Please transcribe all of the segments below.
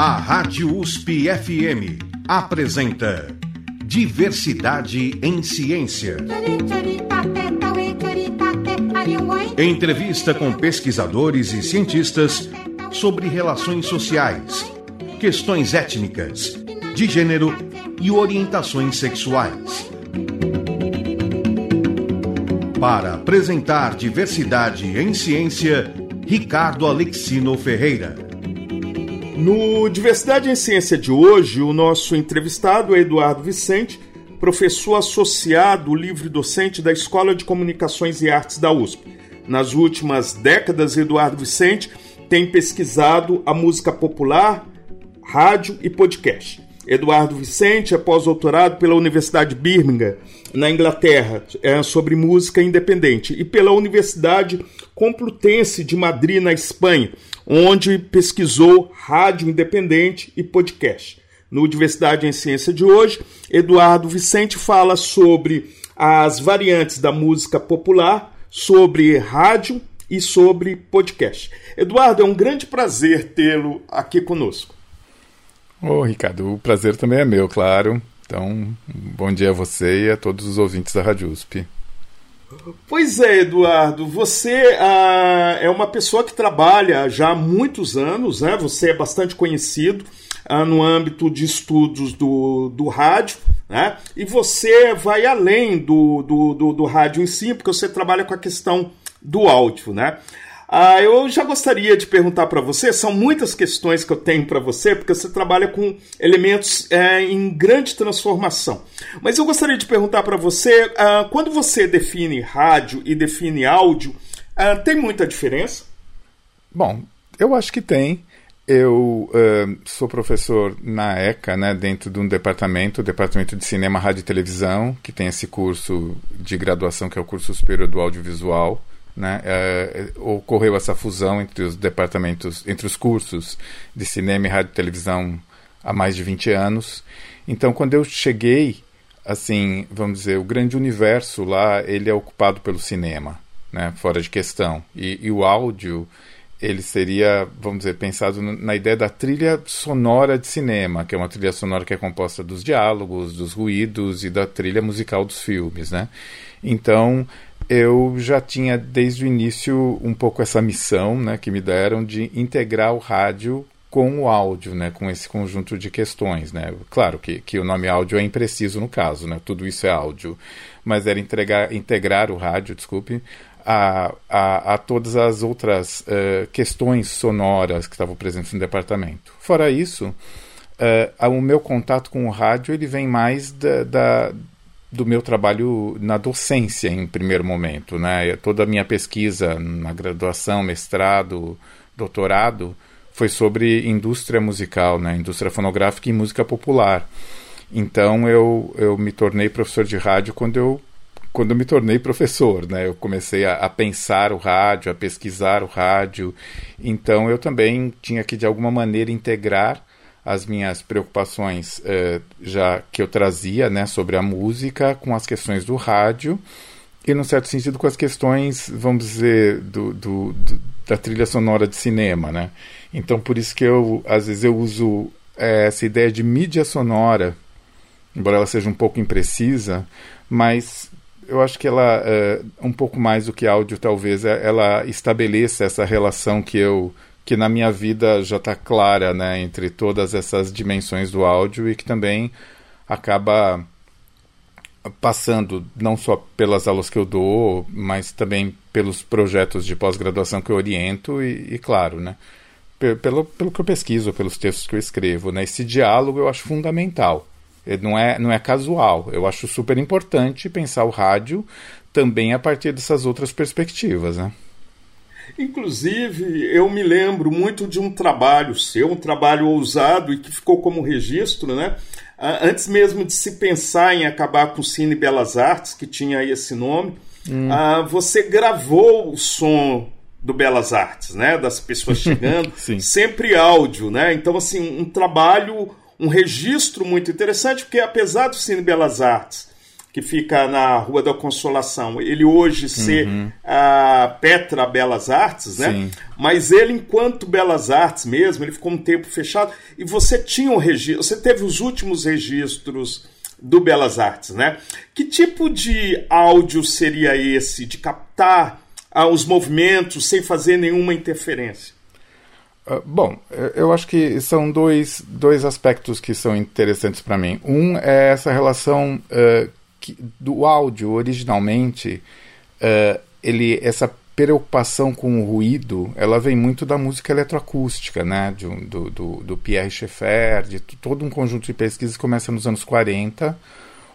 A Rádio USP FM apresenta Diversidade em Ciência. Entrevista com pesquisadores e cientistas sobre relações sociais, questões étnicas, de gênero e orientações sexuais. Para apresentar diversidade em ciência, Ricardo Alexino Ferreira. No Diversidade em Ciência de hoje, o nosso entrevistado é Eduardo Vicente, professor associado livre-docente da Escola de Comunicações e Artes da USP. Nas últimas décadas, Eduardo Vicente tem pesquisado a música popular, rádio e podcast. Eduardo Vicente é pós-doutorado pela Universidade de Birmingham, na Inglaterra, é sobre música independente, e pela Universidade Complutense de Madrid, na Espanha, onde pesquisou rádio independente e podcast. No Diversidade em Ciência de hoje, Eduardo Vicente fala sobre as variantes da música popular, sobre rádio e sobre podcast. Eduardo, é um grande prazer tê-lo aqui conosco. Ô, Ricardo, o prazer também é meu, claro. Então, bom dia a você e a todos os ouvintes da Rádio USP. Pois é, Eduardo, você ah, é uma pessoa que trabalha já há muitos anos, né? Você é bastante conhecido ah, no âmbito de estudos do, do rádio, né? E você vai além do, do, do, do rádio em si, porque você trabalha com a questão do áudio, né? Ah, eu já gostaria de perguntar para você, são muitas questões que eu tenho para você, porque você trabalha com elementos é, em grande transformação. Mas eu gostaria de perguntar para você, ah, quando você define rádio e define áudio, ah, tem muita diferença? Bom, eu acho que tem. Eu uh, sou professor na ECA, né, dentro de um departamento, o Departamento de Cinema, Rádio e Televisão, que tem esse curso de graduação que é o curso superior do audiovisual né, é, ocorreu essa fusão entre os departamentos, entre os cursos de cinema e rádio e televisão há mais de 20 anos. Então, quando eu cheguei, assim, vamos dizer, o grande universo lá, ele é ocupado pelo cinema, né, fora de questão. E, e o áudio, ele seria, vamos dizer, pensado na ideia da trilha sonora de cinema, que é uma trilha sonora que é composta dos diálogos, dos ruídos e da trilha musical dos filmes, né? Então, eu já tinha desde o início um pouco essa missão né, que me deram de integrar o rádio com o áudio, né, com esse conjunto de questões. Né? Claro que, que o nome áudio é impreciso no caso, né? tudo isso é áudio, mas era entregar, integrar o rádio, desculpe, a, a, a todas as outras uh, questões sonoras que estavam presentes no departamento. Fora isso, uh, o meu contato com o rádio ele vem mais da, da do meu trabalho na docência em primeiro momento, né? Toda a minha pesquisa na graduação, mestrado, doutorado foi sobre indústria musical, né? Indústria fonográfica e música popular. Então eu, eu me tornei professor de rádio quando eu quando eu me tornei professor, né? Eu comecei a, a, pensar o rádio, a pesquisar o rádio. Então eu também tinha que de alguma maneira integrar as minhas preocupações eh, já que eu trazia né, sobre a música com as questões do rádio e, num certo sentido, com as questões, vamos dizer, do, do, do, da trilha sonora de cinema. Né? Então, por isso que eu, às vezes, eu uso eh, essa ideia de mídia sonora, embora ela seja um pouco imprecisa, mas eu acho que ela, eh, um pouco mais do que áudio, talvez, ela estabeleça essa relação que eu que na minha vida já está clara, né, entre todas essas dimensões do áudio e que também acaba passando não só pelas aulas que eu dou, mas também pelos projetos de pós-graduação que eu oriento e, e, claro, né, pelo, pelo que eu pesquiso, pelos textos que eu escrevo, né, esse diálogo eu acho fundamental. Não é, não é casual. Eu acho super importante pensar o rádio também a partir dessas outras perspectivas, né? Inclusive, eu me lembro muito de um trabalho seu, um trabalho ousado e que ficou como registro, né? Ah, antes mesmo de se pensar em acabar com o Cine Belas Artes, que tinha esse nome, hum. Ah, você gravou o som do Belas Artes, né? Das pessoas chegando, sempre áudio, né? Então, assim, um trabalho, um registro muito interessante, porque apesar do Cine Belas Artes que fica na Rua da Consolação, ele hoje ser uhum. a Petra Belas Artes, né? Sim. Mas ele, enquanto Belas Artes mesmo, ele ficou um tempo fechado e você tinha um registro, você teve os últimos registros do Belas Artes, né? Que tipo de áudio seria esse de captar ah, os movimentos sem fazer nenhuma interferência? Uh, bom, eu acho que são dois, dois aspectos que são interessantes para mim. Um é essa relação uh, que, do áudio originalmente, uh, ele, essa preocupação com o ruído, ela vem muito da música eletroacústica, né? De, do, do, do Pierre Schaeffer, de todo um conjunto de pesquisas que começa nos anos 40,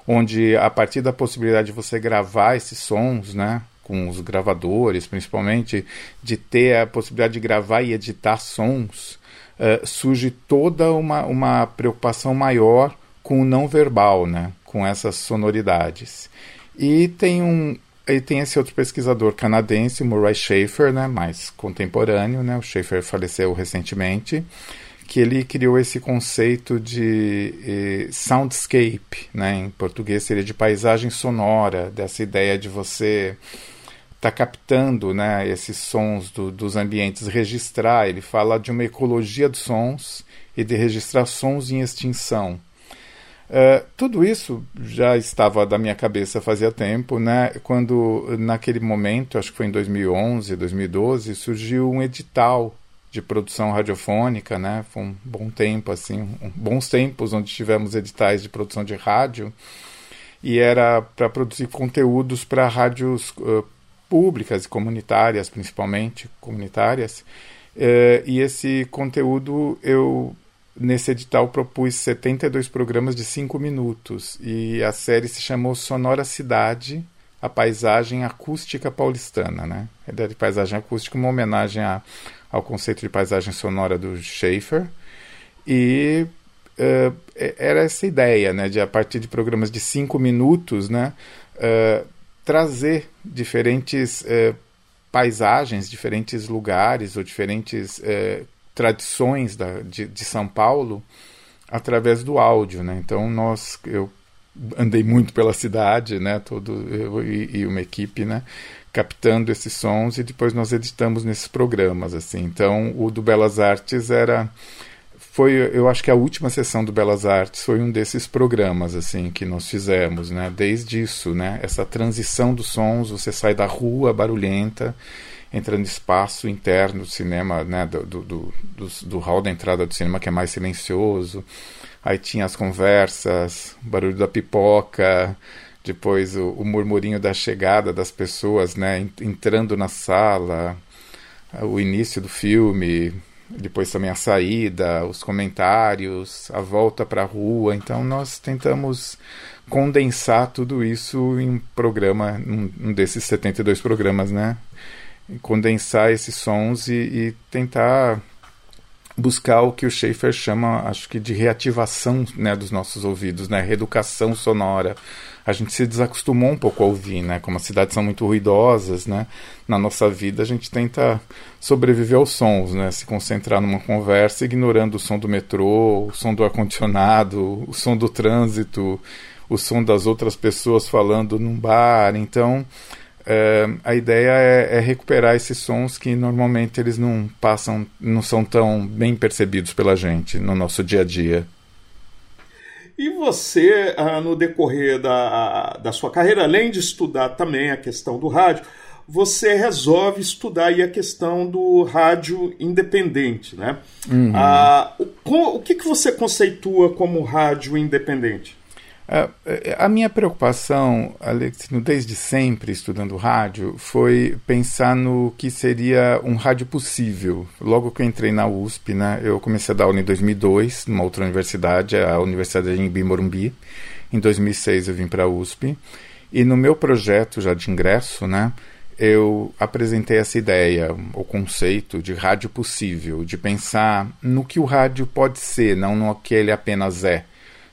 onde a partir da possibilidade de você gravar esses sons, né? Com os gravadores, principalmente, de ter a possibilidade de gravar e editar sons, uh, surge toda uma, uma preocupação maior com o não verbal, né? Com essas sonoridades. E tem um, e tem esse outro pesquisador canadense, Murray Schafer, né, mais contemporâneo, né, o Schafer faleceu recentemente, que ele criou esse conceito de eh, soundscape, né, em português seria de paisagem sonora, dessa ideia de você tá captando né, esses sons do, dos ambientes, registrar. Ele fala de uma ecologia dos sons e de registrar sons em extinção. Uh, tudo isso já estava da minha cabeça fazia tempo, né? Quando naquele momento, acho que foi em 2011, 2012, surgiu um edital de produção radiofônica, né? Foi um bom tempo assim, um, bons tempos onde tivemos editais de produção de rádio e era para produzir conteúdos para rádios uh, públicas e comunitárias, principalmente comunitárias. Uh, e esse conteúdo eu Nesse edital propus 72 programas de 5 minutos e a série se chamou Sonora Cidade, a paisagem acústica paulistana, né? A ideia de paisagem acústica uma homenagem a, ao conceito de paisagem sonora do Schaefer e uh, era essa ideia, né? De a partir de programas de 5 minutos, né? Uh, trazer diferentes uh, paisagens, diferentes lugares ou diferentes tradições da, de, de São Paulo através do áudio, né? Então nós eu andei muito pela cidade, né? Todo eu e, e, uma equipe, né? Captando esses sons e depois nós editamos nesses programas, assim. Então o do Belas Artes era foi, eu acho que a última sessão do Belas Artes foi um desses programas, assim, que nós fizemos, né? Desde isso, né? Essa transição dos sons, você sai da rua barulhenta entra no espaço interno do cinema, né, do, do, do, do, do hall da entrada do cinema, que é mais silencioso. Aí tinha as conversas, o barulho da pipoca, depois o, o murmurinho da chegada das pessoas, né, entrando na sala, o início do filme, depois também a saída, os comentários, a volta para a rua. Então nós tentamos condensar tudo isso em programa, um, um desses 72 programas, né? Condensar esses sons e, e, tentar buscar o que o Schaefer chama, acho que, de reativação né, dos nossos ouvidos, né, reeducação sonora. A gente se desacostumou um pouco a ouvir, né? Como as cidades são muito ruidosas, né? Na nossa vida a gente tenta sobreviver aos sons, né? Se concentrar numa conversa, ignorando o som do metrô, o som do ar-condicionado, o som do trânsito, o som das outras pessoas falando num bar. Então, é, a ideia é, é, recuperar esses sons que normalmente eles não passam, não são tão bem percebidos pela gente no nosso dia a dia. E você, ah, no decorrer da, da sua carreira, além de estudar também a questão do rádio, você resolve estudar aí a questão do rádio independente, né? Uhum. Ah, o, o que, que você conceitua como rádio independente? A, a minha preocupação, Alexino, desde sempre estudando rádio, foi pensar no que seria um rádio possível. Logo que eu entrei na USP, né, eu comecei a dar aula em 2002, numa outra universidade, a Universidade de Embi Morumbi. Em 2006 eu vim para a USP. E no meu projeto já de ingresso, né, eu apresentei essa ideia, o conceito de rádio possível, de pensar no que o rádio pode ser, não no que ele apenas é.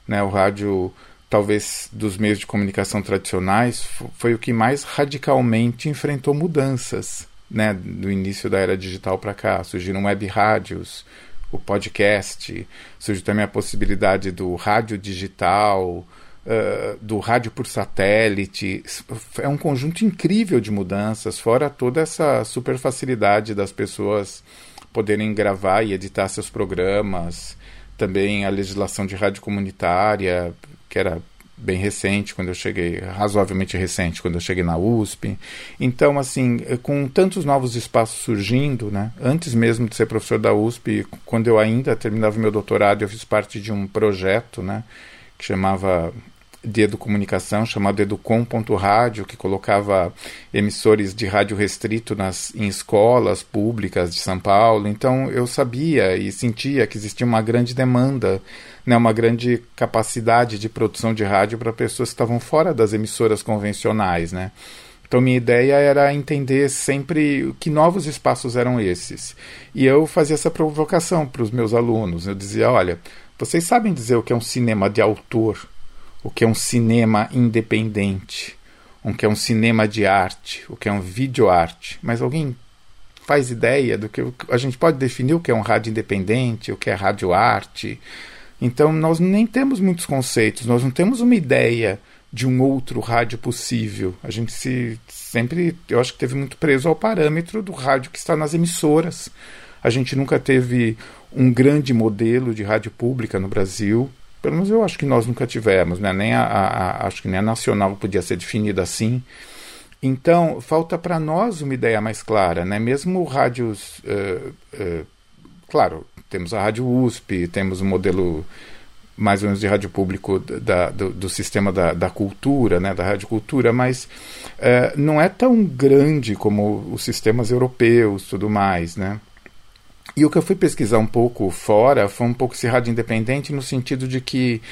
Né, o rádio talvez dos meios de comunicação tradicionais, foi o que mais radicalmente enfrentou mudanças, né, do início da era digital para cá. Surgiram web rádios, o podcast, surgiu também a possibilidade do rádio digital, uh, do rádio por satélite. É um conjunto incrível de mudanças, fora toda essa super facilidade das pessoas poderem gravar e editar seus programas. Também a legislação de rádio comunitária, que era bem recente quando eu cheguei, razoavelmente recente quando eu cheguei na USP. Então, assim, com tantos novos espaços surgindo, né? Antes mesmo de ser professor da USP, quando eu ainda terminava meu doutorado, eu fiz parte de um projeto, né, que chamava de educomunicação chamado Educom.rádio, que colocava emissores de rádio restrito nas, em escolas públicas de São Paulo. Então eu sabia e sentia que existia uma grande demanda, né, uma grande capacidade de produção de rádio para pessoas que estavam fora das emissoras convencionais. Né? Então minha ideia era entender sempre que novos espaços eram esses. E eu fazia essa provocação para os meus alunos. Eu dizia, olha, vocês sabem dizer o que é um cinema de autor? o que é um cinema independente, o que é um cinema de arte, o que é um videoarte. Mas alguém faz ideia do que a gente pode definir o que é um rádio independente, o que é rádio arte. Então nós nem temos muitos conceitos, nós não temos uma ideia de um outro rádio possível. A gente se sempre, eu acho que teve muito preso ao parâmetro do rádio que está nas emissoras. A gente nunca teve um grande modelo de rádio pública no Brasil. Pelo menos eu acho que nós nunca tivemos, né? nem a, a, acho que nem a nacional podia ser definida assim. Então, falta para nós uma ideia mais clara, né? Mesmo rádios, uh, uh, claro, temos a rádio USP, temos o um modelo mais ou menos de rádio público da, do, do, sistema da, da, cultura, né, da rádio cultura, mas uh, não é tão grande como os sistemas europeus, tudo mais, né? E o que eu fui pesquisar um pouco fora foi um pouco esse rádio independente, no sentido de que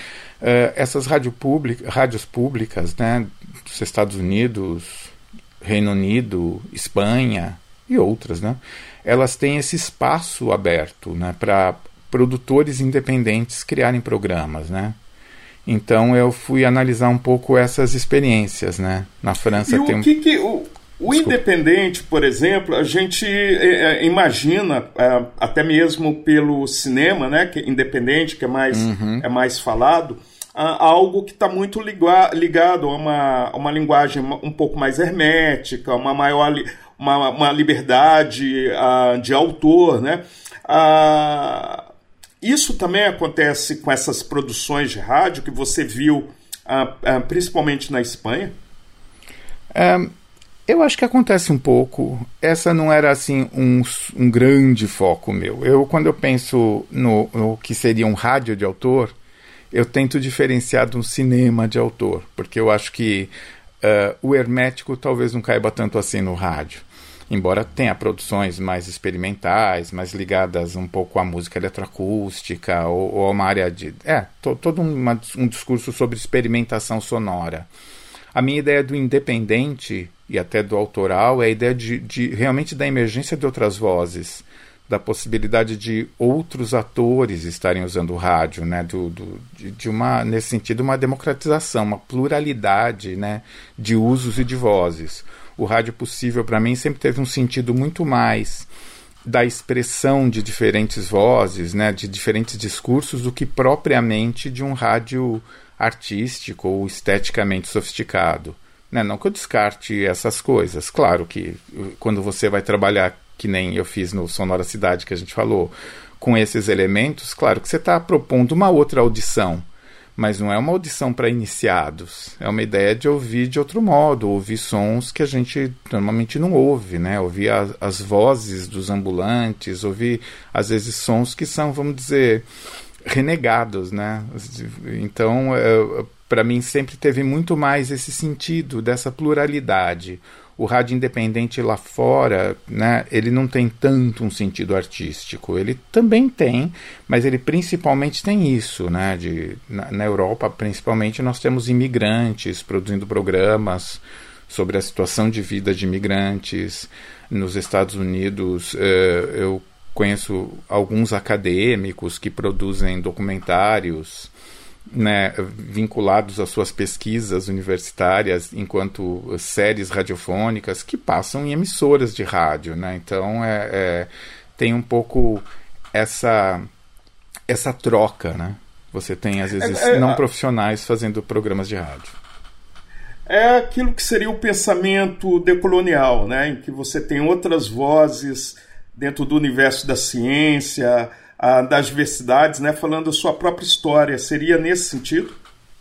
uh, essas rádio pública, rádios públicas né, dos Estados Unidos, Reino Unido, Espanha e outras, né, elas têm esse espaço aberto né, para produtores independentes criarem programas. Né? Então eu fui analisar um pouco essas experiências. Né? Na França e tem o que, que o o independente, por exemplo, a gente é, é, imagina, é, até mesmo pelo cinema, né, que é independente, que é mais, uhum. é mais falado, algo que está muito ligado a uma, uma linguagem um pouco mais hermética, uma maior uma, uma liberdade uh, de autor, né? Uh, isso também acontece com essas produções de rádio que você viu, uh, principalmente na Espanha? Um eu acho que acontece um pouco. Essa não era assim um, um grande foco meu. Eu, quando eu penso no, no, que seria um rádio de autor, eu tento diferenciar de um cinema de autor, porque eu acho que uh, o hermético talvez não caiba tanto assim no rádio. Embora tenha produções mais experimentais, mais ligadas um pouco à música eletroacústica ou, ou a uma área de. É, to, todo uma, um discurso sobre experimentação sonora. A minha ideia do independente e até do autoral é a ideia de, de realmente da emergência de outras vozes, da possibilidade de outros atores estarem usando o rádio, né? Do, do de, uma, nesse sentido, uma democratização, uma pluralidade né? de usos e de vozes. O rádio possível, para mim, sempre teve um sentido muito mais da expressão de diferentes vozes, né? de diferentes discursos, do que propriamente de um rádio artístico ou esteticamente sofisticado. Né? Não que eu descarte essas coisas. Claro que uh, quando você vai trabalhar, que nem eu fiz no Sonora Cidade que a gente falou, com esses elementos, claro que você está propondo uma outra audição. Mas não é uma audição para iniciados. É uma ideia de ouvir de outro modo, ouvir sons que a gente normalmente não ouve, né? Ouvir a, as vozes dos ambulantes, ouvir às vezes sons que são, vamos dizer, renegados, né? Então, é, para mim sempre teve muito mais esse sentido dessa pluralidade. O rádio independente lá fora, né, ele não tem tanto um sentido artístico. Ele também tem, mas ele principalmente tem isso, né? De, na, na Europa, principalmente, nós temos imigrantes produzindo programas sobre a situação de vida de imigrantes. Nos Estados Unidos, eh, eu conheço alguns acadêmicos que produzem documentários né, vinculados às suas pesquisas universitárias enquanto séries radiofônicas que passam em emissoras de rádio. Né? Então é, é, tem um pouco essa, essa troca. Né? Você tem, às vezes, é, é, não profissionais fazendo programas de rádio. É aquilo que seria o pensamento decolonial, né? em que você tem outras vozes dentro do universo da ciência, a, das diversidades, né? falando a sua própria história. Seria nesse sentido?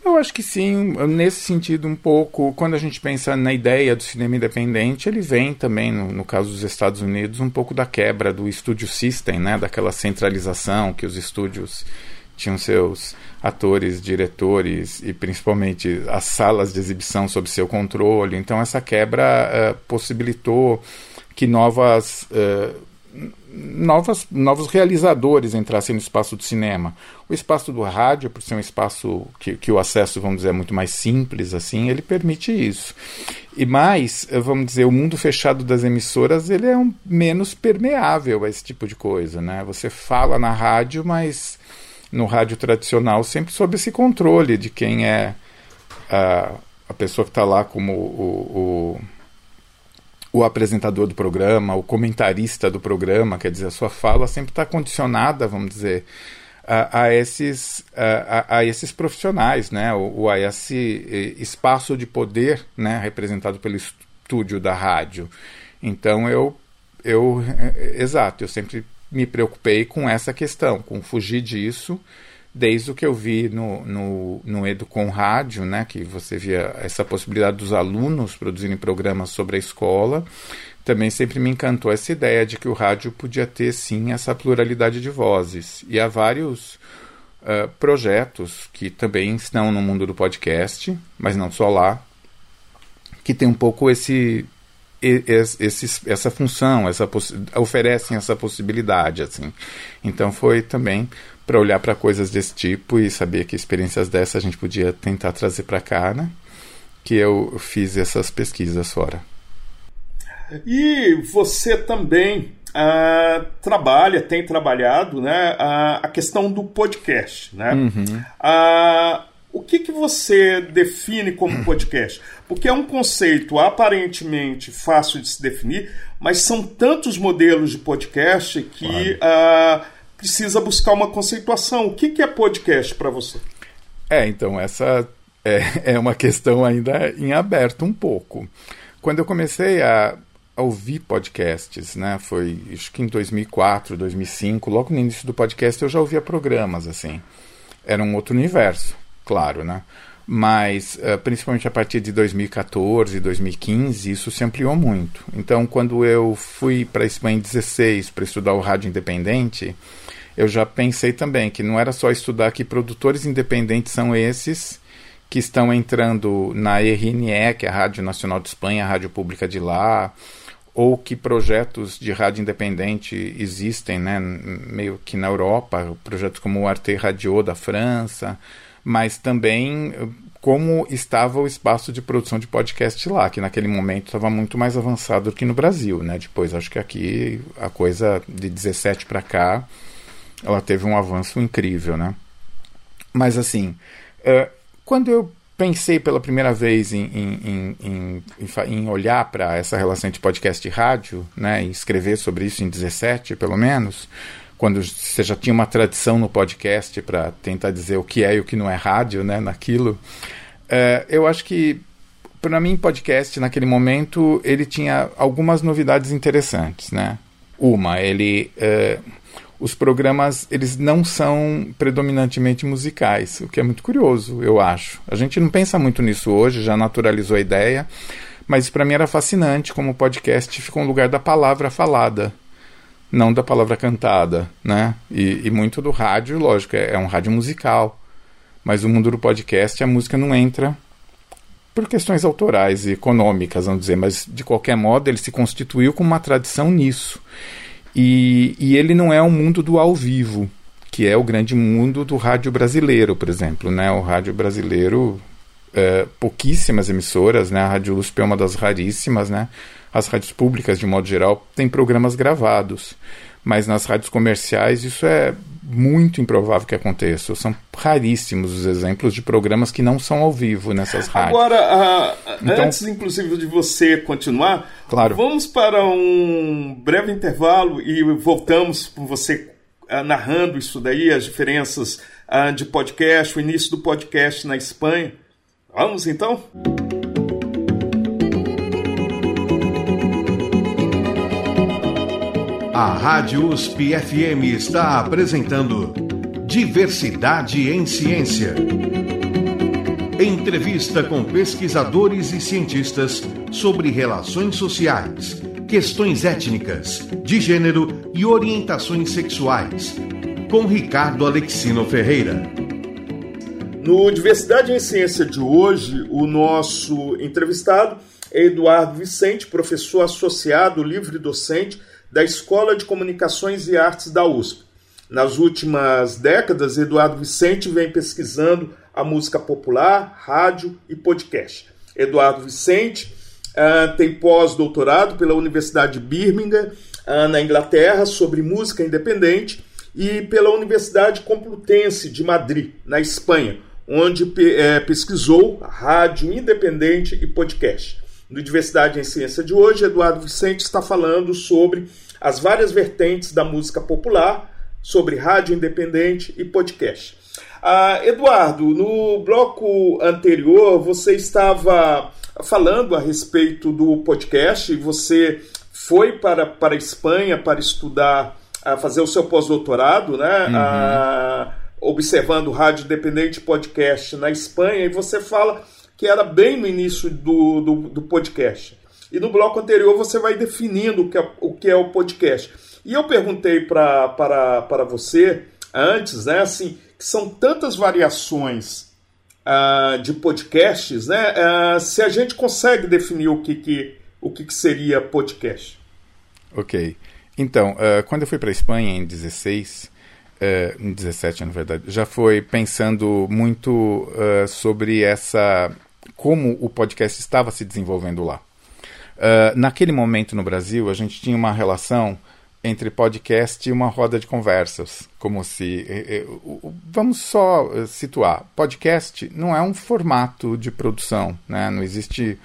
Eu acho que sim, nesse sentido um pouco, quando a gente pensa na ideia do cinema independente, ele vem também, no, no, caso dos Estados Unidos, um pouco da quebra do studio system, né, daquela centralização que os estúdios tinham seus atores, diretores e principalmente as salas de exibição sob seu controle. Então essa quebra uh, possibilitou que novas uh, novas, novos realizadores entrassem no espaço do cinema. O espaço do rádio, por ser um espaço que, que o acesso, vamos dizer, é muito mais simples, assim, ele permite isso. E mais, vamos dizer, o mundo fechado das emissoras, ele é um, menos permeável a esse tipo de coisa, né? Você fala na rádio, mas no rádio tradicional sempre sob esse controle de quem é a, a pessoa que está lá como o, o o apresentador do programa, o comentarista do programa, quer dizer, a sua fala sempre está condicionada, vamos dizer, a, a esses, a, a, esses profissionais, né? ou, a esse espaço de poder né? representado pelo estúdio da rádio. Então eu, eu, exato, eu sempre me preocupei com essa questão, com fugir disso desde o que eu vi no, no, no Educom Rádio, né, que você via essa possibilidade dos alunos produzirem programas sobre a escola, também sempre me encantou essa ideia de que o rádio podia ter sim essa pluralidade de vozes. E há vários uh, projetos que também estão no mundo do podcast, mas não só lá, que tem um pouco esse esse, essa função, essa oferecem essa possibilidade assim. Então foi também para olhar para coisas desse tipo e saber que experiências dessas a gente podia tentar trazer para cá, né? Que eu fiz essas pesquisas fora. E você também uh, trabalha, tem trabalhado, né, uh, a questão do podcast, né? Uhum. Uh, o que, que você define como podcast? Porque é um conceito aparentemente fácil de se definir, mas são tantos modelos de podcast que claro precisa buscar uma conceituação. O que, que é podcast para você? É, então, essa é, é uma questão ainda em aberto um pouco. Quando eu comecei a, a ouvir podcasts, né, foi acho que em 2004, 2005, logo no início do podcast eu já ouvia programas, assim. Era um outro universo, claro, né? mas uh, principalmente a partir de 2014, 2015, isso se ampliou muito. Então, quando eu fui para a Espanha em 16 para estudar o rádio independente, eu já pensei também que não era só estudar que produtores independentes são esses que estão entrando na RNE, que é a Rádio Nacional de Espanha, a rádio pública de lá, ou que projetos de rádio independente existem, né, meio que na Europa, projetos como o Arte Radio da França, mas também como estava o espaço de produção de podcast lá, que naquele momento estava muito mais avançado do que no Brasil, né? Depois acho que aqui a coisa de 17 para cá ela teve um avanço incrível, né? Mas assim, é, quando eu pensei pela primeira vez em, em, em, em olhar para essa relação de podcast e rádio, né, e escrever sobre isso em 17, pelo menos, quando você já tinha uma tradição no podcast para tentar dizer o que é e o que não é rádio, né, naquilo, é, eu acho que para mim podcast naquele momento ele tinha algumas novidades interessantes, né? Uma, ele é, os programas eles não são predominantemente musicais, o que é muito curioso, eu acho. A gente não pensa muito nisso hoje, já naturalizou a ideia, mas para mim era fascinante como o podcast ficou no lugar da palavra falada, não da palavra cantada, né? E, e muito do rádio, lógico, é, é um rádio musical, mas o mundo do podcast a música não entra por questões autorais e econômicas, vamos dizer, mas de qualquer modo ele se constituiu como uma tradição nisso. E, e ele não é um mundo do ao vivo, que é o grande mundo do rádio brasileiro, por exemplo. Né? O rádio brasileiro, é, pouquíssimas emissoras, né? a Rádio USP é uma das raríssimas, né? as rádios públicas, de modo geral, têm programas gravados. Mas nas rádios comerciais isso é muito improvável que aconteça. São raríssimos os exemplos de programas que não são ao vivo nessas rádios. Agora, uh, então, antes inclusive de você continuar, claro. vamos para um breve intervalo e voltamos com você uh, narrando isso daí, as diferenças uh, de podcast, o início do podcast na Espanha. Vamos então? A Rádio USP FM está apresentando Diversidade em Ciência. Entrevista com pesquisadores e cientistas sobre relações sociais, questões étnicas, de gênero e orientações sexuais. Com Ricardo Alexino Ferreira. No Diversidade em Ciência de hoje, o nosso entrevistado Eduardo Vicente, professor associado livre docente da Escola de Comunicações e Artes da USP. Nas últimas décadas, Eduardo Vicente vem pesquisando a música popular, rádio e podcast. Eduardo Vicente uh, tem pós-doutorado pela Universidade de Birmingham, uh, na Inglaterra, sobre música independente, e pela Universidade Complutense de Madrid, na Espanha, onde pe é, pesquisou rádio independente e podcast. No Diversidade em Ciência de hoje, Eduardo Vicente está falando sobre as várias vertentes da música popular, sobre rádio independente e podcast. Ah, Eduardo, no bloco anterior você estava falando a respeito do podcast, você foi para, para a Espanha para estudar, a fazer o seu pós-doutorado, né? Uhum. Ah, observando rádio independente podcast na Espanha, e você fala que era bem no início do, do, do podcast. E no bloco anterior você vai definindo o que é o, que é o podcast. E eu perguntei para você antes, né, assim, que são tantas variações uh, de podcasts, né, uh, se a gente consegue definir o que, que, o que, que seria podcast. Ok. Então, uh, quando eu fui para a Espanha em 16, uh, em 17 na verdade, já foi pensando muito sobre essa como o podcast estava se desenvolvendo lá. Uh, naquele momento no Brasil, a gente tinha uma relação entre podcast e uma roda de conversas, como se eh, eh, vamos só situar, podcast não é um formato de produção, né? Não existe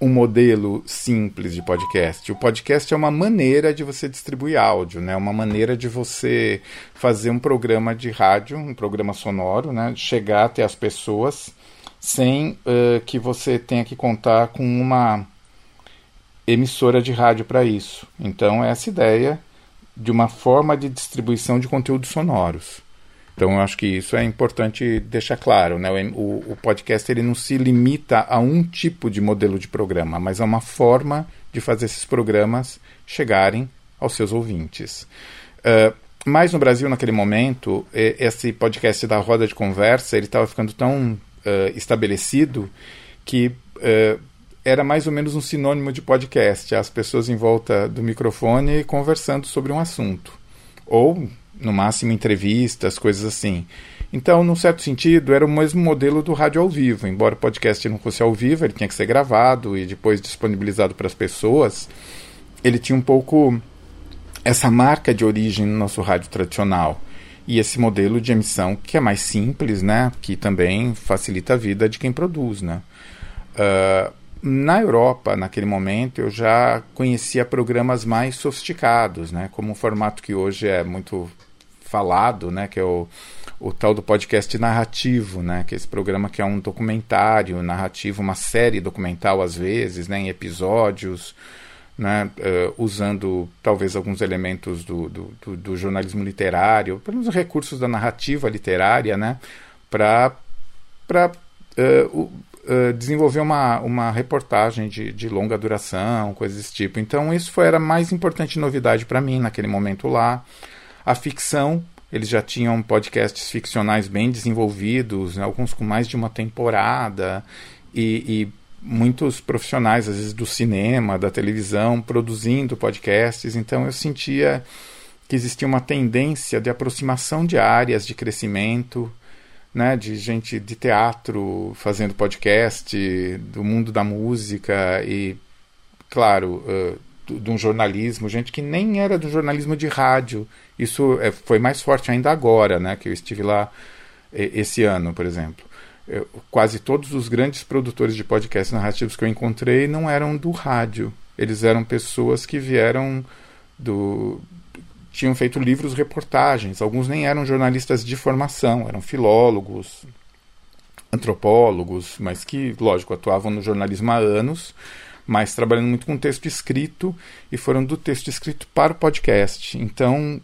um modelo simples de podcast. O podcast é uma maneira de você distribuir áudio, né? Uma maneira de você fazer um programa de rádio, um programa sonoro, né? Chegar até as pessoas sem uh, que você tenha que contar com uma emissora de rádio para isso. Então, é essa ideia de uma forma de distribuição de conteúdos sonoros. Então, eu acho que isso é importante deixar claro. Né? O, o podcast ele não se limita a um tipo de modelo de programa, mas a uma forma de fazer esses programas chegarem aos seus ouvintes. Uh, mas no Brasil, naquele momento, esse podcast da roda de conversa ele estava ficando tão uh, estabelecido que uh, era mais ou menos um sinônimo de podcast, as pessoas em volta do microfone conversando sobre um assunto. Ou, no máximo, entrevistas, coisas assim. Então, num certo sentido, era o mesmo modelo do rádio ao vivo. Embora o podcast não fosse ao vivo, ele tinha que ser gravado e depois disponibilizado para as pessoas. Ele tinha um pouco essa marca de origem no nosso rádio tradicional e esse modelo de emissão que é mais simples, né, que também facilita a vida de quem produz, né. Uh, na Europa, naquele momento, eu já conhecia programas mais sofisticados, né, como o formato que hoje é muito falado, né, que é o, o tal do podcast narrativo, né, que é esse programa que é um documentário narrativo, uma série documental às vezes, né, em episódios, né, uh, usando talvez alguns elementos do, do, do, do, jornalismo literário, pelo menos recursos da narrativa literária, né, para uh, uh, desenvolver uma, uma reportagem de, de longa duração, coisas desse tipo. Então isso foi, era a mais importante novidade para mim naquele momento lá. A ficção, eles já tinham podcasts ficcionais bem desenvolvidos, né, alguns com mais de uma temporada, e, e muitos profissionais, às vezes do cinema, da televisão, produzindo podcasts, então eu sentia que existia uma tendência de aproximação de áreas de crescimento, né, de gente de teatro fazendo podcast, do mundo da música e, claro, uh, de um jornalismo, gente que nem era do jornalismo de rádio. Isso é, foi mais forte ainda agora, né, que eu estive lá esse ano, por exemplo quase todos os grandes produtores de podcasts narrativos que eu encontrei não eram do rádio. Eles eram pessoas que vieram do tinham feito livros reportagens. Alguns nem eram jornalistas de formação, eram filólogos, antropólogos, mas que, lógico, atuavam no jornalismo há anos, mas trabalhando muito com texto escrito e foram do texto escrito para o podcast. Então,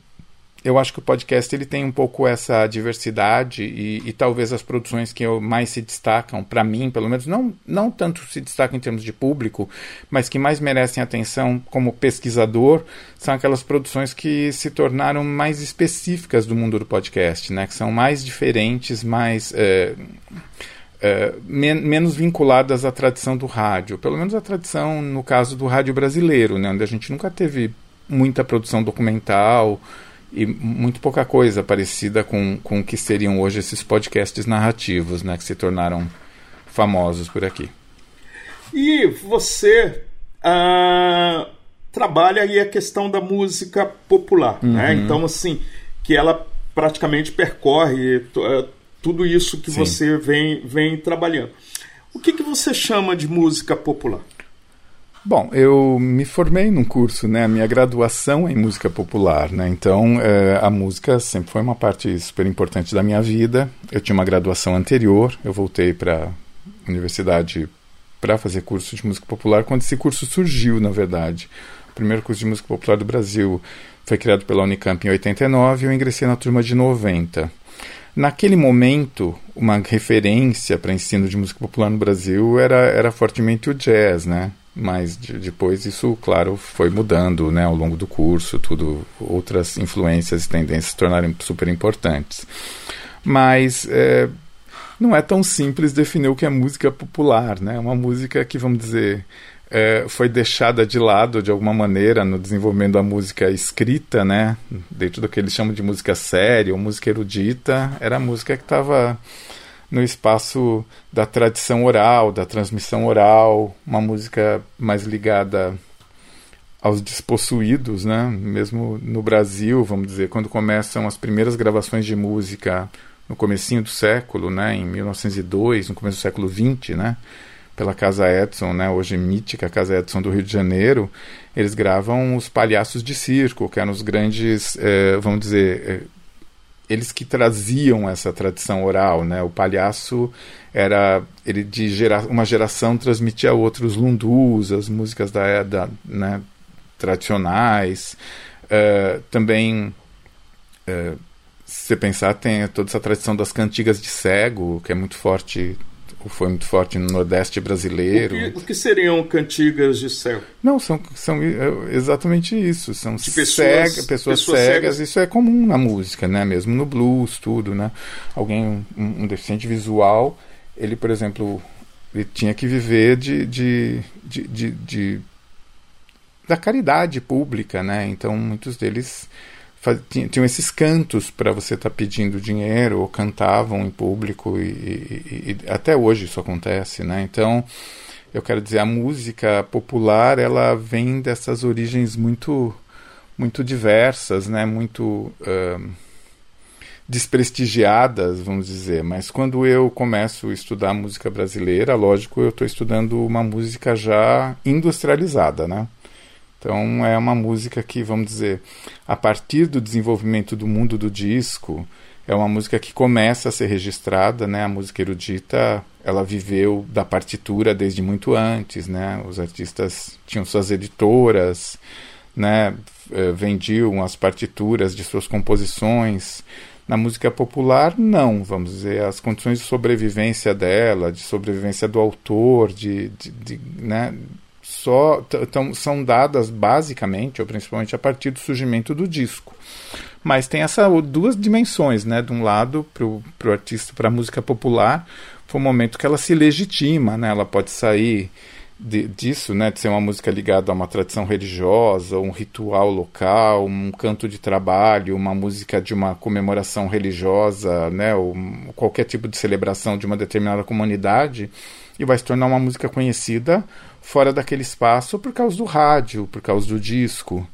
eu acho que o podcast ele tem um pouco essa diversidade e, e talvez as produções que mais se destacam, para mim, pelo menos, não, não tanto se destacam em termos de público, mas que mais merecem atenção como pesquisador, são aquelas produções que se tornaram mais específicas do mundo do podcast, né? que são mais diferentes, mais. É, men menos vinculadas à tradição do rádio, pelo menos a tradição, no caso do rádio brasileiro, né? onde a gente nunca teve muita produção documental e muito pouca coisa parecida com, com o que seriam hoje esses podcasts narrativos, né, que se tornaram famosos por aqui. E você ah, trabalha aí a questão da música popular, né? uhum. né? Então, assim, que ela praticamente percorre eh, tudo isso que Sim. você vem, vem trabalhando. O que, que você chama de música popular? Bom, eu me formei num curso, né? A minha graduação é em música popular, né? Então, é, a música sempre foi uma parte super importante da minha vida. Eu tinha uma graduação anterior, eu voltei para a universidade para fazer curso de música popular quando esse curso surgiu, na verdade. O primeiro curso de música popular do Brasil foi criado pela Unicamp em 89 e eu ingressei na turma de 90. Naquele momento, uma referência para ensino de música popular no Brasil era, era fortemente o jazz, né? Mas de, depois isso, claro, foi mudando né, ao longo do curso, tudo, outras influências e tendências se tornaram super importantes. Mas é, não é tão simples definir o que é música popular, né? Uma música que, vamos dizer, é, foi deixada de lado de alguma maneira no desenvolvimento da música escrita, né? Dentro do que eles chamam de música séria ou música erudita, era a música que estava no espaço da tradição oral, da transmissão oral, uma música mais ligada aos despossuídos, né? Mesmo no Brasil, vamos dizer, quando começam as primeiras gravações de música no comecinho do século, né, em 1902, no começo do século 20, né, pela Casa Edson, né, hoje mítica Casa Edson do Rio de Janeiro, eles gravam os palhaços de circo, que eram os grandes, eh, vamos dizer, eh, eles que traziam essa tradição oral, né? O palhaço era ele de gera, uma geração transmitia a outros lundus, as músicas da, da né, tradicionais, uh, também uh, se você pensar tem toda essa tradição das cantigas de cego que é muito forte foi muito forte no Nordeste brasileiro. O que, o que seriam cantigas de cego? Não, são, são é, exatamente isso. São de pessoas, cega, pessoas, pessoas cegas. cegas. Isso é comum na música, né? Mesmo no blues, tudo, né? Alguém, um, um deficiente visual, ele, por exemplo, ele tinha que viver de, de, de, de da caridade pública, né? Então, muitos deles tinham esses cantos para você estar tá pedindo dinheiro ou cantavam em público e, e, e, até hoje isso acontece, né? Então eu quero dizer a música popular ela vem dessas origens muito muito diversas, né? Muito uh, desprestigiadas, vamos dizer. Mas quando eu começo a estudar música brasileira, lógico, eu estou estudando uma música já industrializada, né? Então é uma música que, vamos dizer, a partir do desenvolvimento do mundo do disco, é uma música que começa a ser registrada, né? A música erudita, ela viveu da partitura desde muito antes, né? Os artistas tinham suas editoras, né? Eh, vendiam as partituras de suas composições. Na música popular, não, vamos dizer, as condições de sobrevivência dela, de sobrevivência do autor, de, de, de né? Só são dadas basicamente, ou principalmente a partir do surgimento do disco. Mas tem essas duas dimensões, né? De um lado, para o artista, para a música popular, foi um momento que ela se legitima, né? Ela pode sair de, disso, né? De ser uma música ligada a uma tradição religiosa, um ritual local, um canto de trabalho, uma música de uma comemoração religiosa, né? Ou qualquer tipo de celebração de uma determinada comunidade e vai se tornar uma música conhecida fora daquele espaço por causa do rádio, por causa do disco.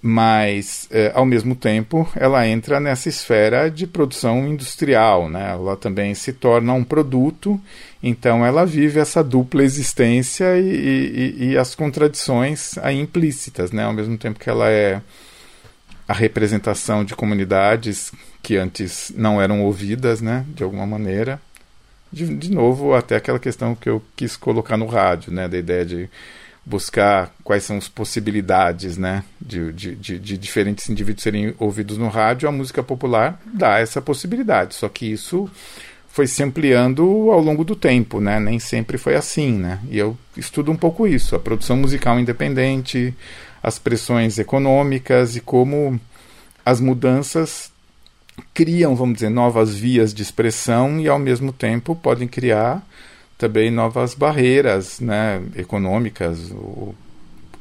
Mas, é, ao mesmo tempo, ela entra nessa esfera de produção industrial, né? ela também se torna um produto, então ela vive essa dupla existência e, e, e as contradições aí implícitas, né? ao mesmo tempo que ela é a representação de comunidades que antes não eram ouvidas, né, de alguma maneira. De, de novo, até aquela questão que eu quis colocar no rádio, né, da ideia de buscar quais são as possibilidades né, de, de, de, diferentes indivíduos serem ouvidos no rádio, a música popular dá essa possibilidade. Só que isso foi se ampliando ao longo do tempo, né? nem sempre foi assim. Né? E eu estudo um pouco isso, a produção musical independente, as pressões econômicas e como as mudanças criam, vamos dizer, novas vias de expressão e ao mesmo tempo podem criar também novas barreiras, né, econômicas, o,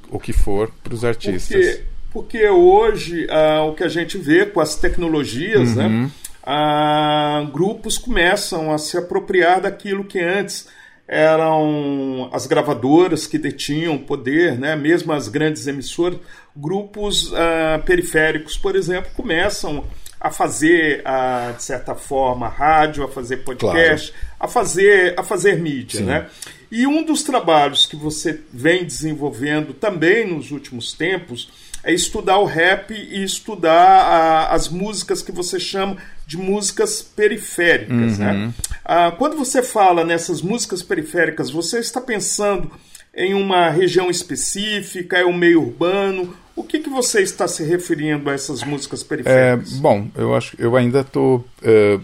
o que for para os artistas. Porque, porque hoje ah, o que a gente vê com as tecnologias, né, uhum. né, ah, grupos começam a se apropriar daquilo que antes eram as gravadoras que detinham poder, né? mesmo as grandes emissoras, grupos uh, periféricos, por exemplo, começam a fazer, uh, de certa forma, rádio, a fazer podcast, claro. a fazer a fazer mídia, né? E um dos trabalhos que você vem desenvolvendo também nos últimos tempos é estudar o rap e estudar as músicas que você chama de músicas periféricas. Né? Uhum. Né? Ah, quando você fala nessas músicas periféricas, você está pensando em uma região específica, é o um meio urbano? O que, que você está se referindo a essas músicas periféricas? É, bom, eu acho eu ainda estou. Uh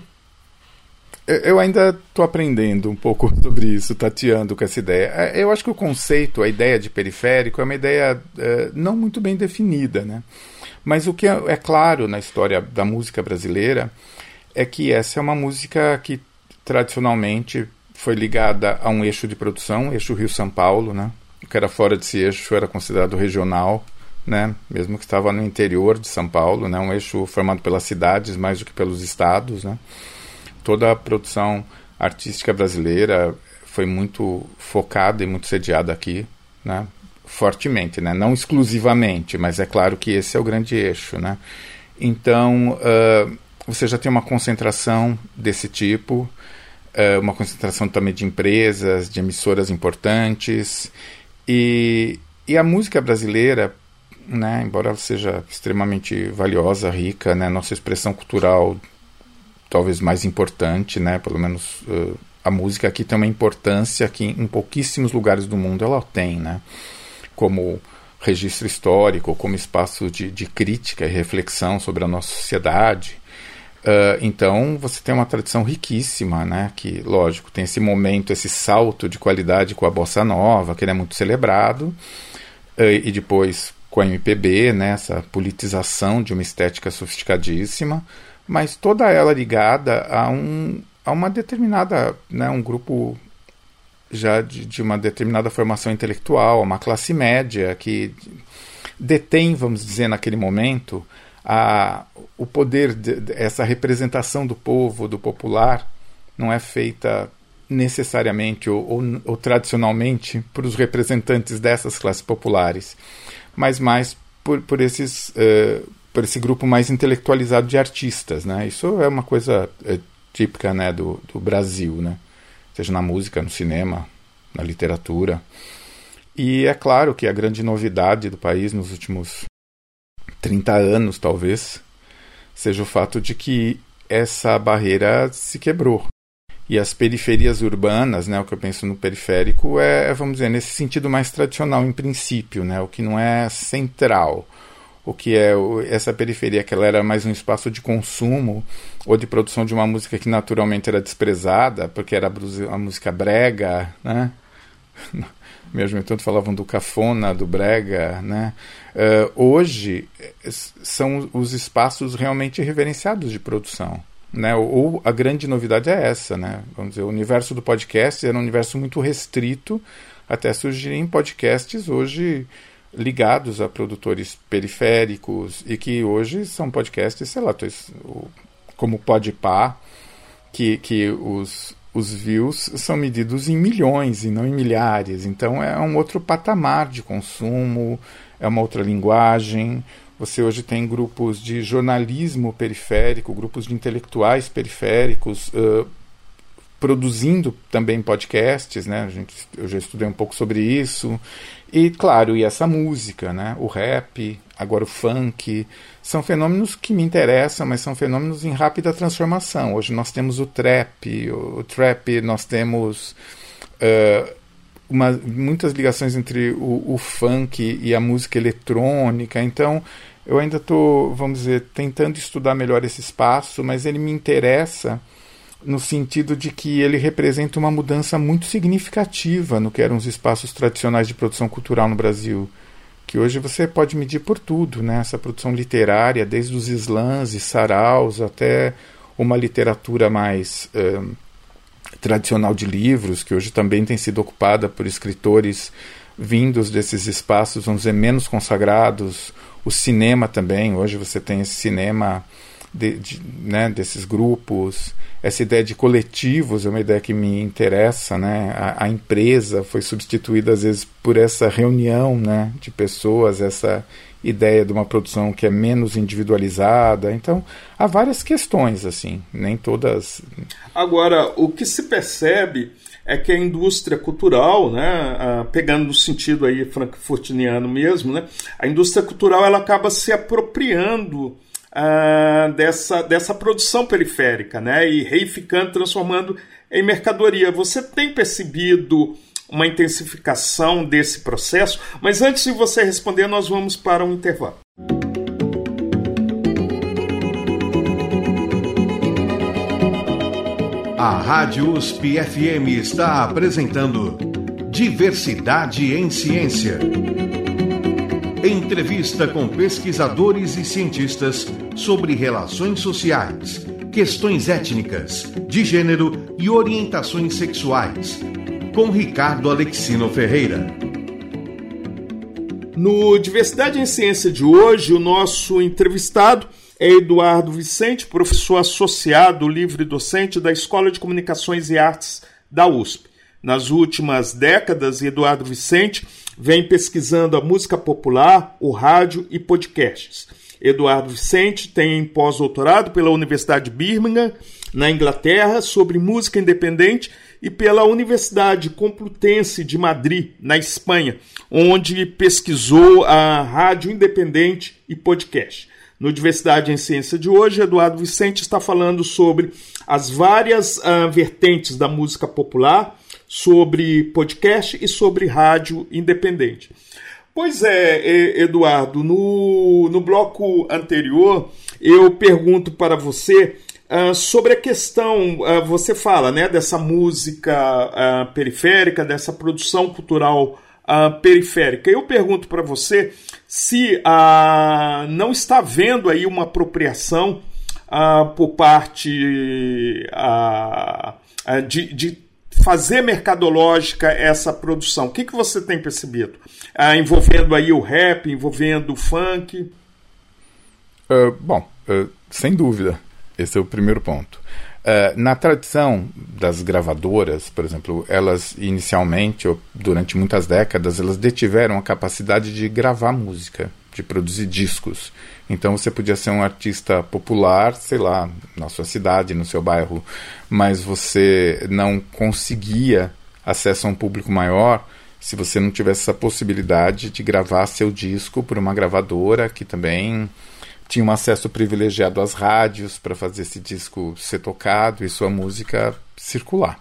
eu ainda estou aprendendo um pouco sobre isso, tateando com essa ideia. É, eu acho que o conceito, a ideia de periférico, é uma ideia é, não muito bem definida, né? Mas o que é, é, claro na história da música brasileira é que essa é uma música que tradicionalmente foi ligada a um eixo de produção, eixo Rio-São Paulo, né? O que era fora desse eixo era considerado regional, né? Mesmo que estava no interior de São Paulo, né? Um eixo formado pelas cidades mais do que pelos estados, né? toda a produção artística brasileira foi muito focada e muito sediada aqui, né? Fortemente, né? Não exclusivamente, mas é claro que esse é o grande eixo, né? Então, uh, você já tem uma concentração desse tipo, uh, uma concentração também de empresas, de emissoras importantes, e, e a música brasileira, né, embora ela seja extremamente valiosa, rica, né, nossa expressão cultural talvez mais importante, né? Pelo menos uh, a música aqui tem uma importância que em pouquíssimos lugares do mundo ela tem, né? Como registro histórico, como espaço de, de crítica e reflexão sobre a nossa sociedade. Uh, então você tem uma tradição riquíssima, né? Que, lógico, tem esse momento, esse salto de qualidade com a bossa nova, que ele é muito celebrado, uh, e depois com a MPB, né? Essa politização de uma estética sofisticadíssima mas toda ela ligada a, um, a uma determinada, né, um grupo já de, de uma determinada formação intelectual, uma classe média que detém, vamos dizer, naquele momento, a, o poder, de, essa representação do povo, do popular, não é feita necessariamente ou, ou, ou tradicionalmente por os representantes dessas classes populares, mas mais por, por esses uh, por esse grupo mais intelectualizado de artistas, né? Isso é uma coisa é, típica, né, do, do Brasil, né? Seja na música, no cinema, na literatura. E é claro que a grande novidade do país nos últimos 30 anos, talvez, seja o fato de que essa barreira se quebrou. E as periferias urbanas, né, o que eu penso no periférico é, vamos dizer, nesse sentido mais tradicional em princípio, né, o que não é central o que é essa periferia, que ela era mais um espaço de consumo ou de produção de uma música que naturalmente era desprezada, porque era a música brega, né? Mesmo tanto falavam do cafona, do brega, né? Uh, hoje são os espaços realmente reverenciados de produção. Né? Ou a grande novidade é essa, né? Vamos dizer, o universo do podcast era um universo muito restrito até surgirem podcasts hoje ligados a produtores periféricos e que hoje são podcasts, sei lá, como Podpah, que, que os, os views são medidos em milhões e não em milhares. Então é um outro patamar de consumo, é uma outra linguagem. Você hoje tem grupos de jornalismo periférico, grupos de intelectuais periféricos uh, produzindo também podcasts, né? A gente, eu já estudei um pouco sobre isso. E claro, e essa música, né? O rap, agora o funk. São fenômenos que me interessam, mas são fenômenos em rápida transformação. Hoje nós temos o trap, o, o trap, nós temos uh, uma, muitas ligações entre o, o, funk e a música eletrônica. Então, eu ainda estou, vamos dizer, tentando estudar melhor esse espaço, mas ele me interessa no sentido de que ele representa uma mudança muito significativa no que eram os espaços tradicionais de produção cultural no Brasil, que hoje você pode medir por tudo, né? Essa produção literária, desde os slams e saraus até uma literatura mais tradicional de livros, que hoje também tem sido ocupada por escritores vindos desses espaços, vamos dizer, menos consagrados. O cinema também, hoje você tem esse cinema de, de, né, desses grupos. Essa ideia de coletivos é uma ideia que me interessa, né? A, a, empresa foi substituída às vezes por essa reunião, né, de pessoas, essa ideia de uma produção que é menos individualizada. Então, há várias questões assim, nem todas. Agora, o que se percebe é que a indústria cultural, né, pegando no sentido aí frankfurtiano mesmo, né, a indústria cultural ela acaba se apropriando uh, dessa, dessa produção periférica né, e reificando, transformando em mercadoria. Você tem percebido uma intensificação desse processo? Mas antes de você responder, nós vamos para um intervalo. A Rádio USP FM está apresentando Diversidade em Ciência. Entrevista com pesquisadores e cientistas sobre relações sociais, questões étnicas, de gênero e orientações sexuais. Com Ricardo Alexino Ferreira. No Diversidade em Ciência de hoje, o nosso entrevistado é Eduardo Vicente, professor associado livre docente da Escola de Comunicações e Artes da USP. Nas últimas décadas, Eduardo Vicente vem pesquisando a música popular, o rádio e podcasts. Eduardo Vicente tem pós-doutorado pela Universidade de Birmingham, na Inglaterra, sobre música independente e pela Universidade Complutense de Madrid, na Espanha, onde pesquisou a rádio independente e podcast. No Diversidade em Ciência de hoje, Eduardo Vicente está falando sobre as várias uh, vertentes da música popular, sobre podcast e sobre rádio independente. Pois é, Eduardo, no, no bloco anterior eu pergunto para você uh, sobre a questão, uh, você fala né, dessa música uh, periférica, dessa produção cultural periférica. Eu pergunto para você se não está havendo aí uma apropriação por parte de, de, fazer mercadológica essa produção. O que, que você tem percebido? envolvendo aí o rap, envolvendo o funk? bom, sem dúvida. Esse é o primeiro ponto. Uh, na tradição das gravadoras, por exemplo, elas inicialmente, ou durante muitas décadas, elas detiveram a capacidade de gravar música, de produzir discos. Então você podia ser um artista popular, sei lá, na sua cidade, no seu bairro, mas você não conseguia acesso a um público maior se você não tivesse essa possibilidade de gravar seu disco por uma gravadora que também tinha um acesso privilegiado às rádios para fazer esse disco ser tocado e sua música circular.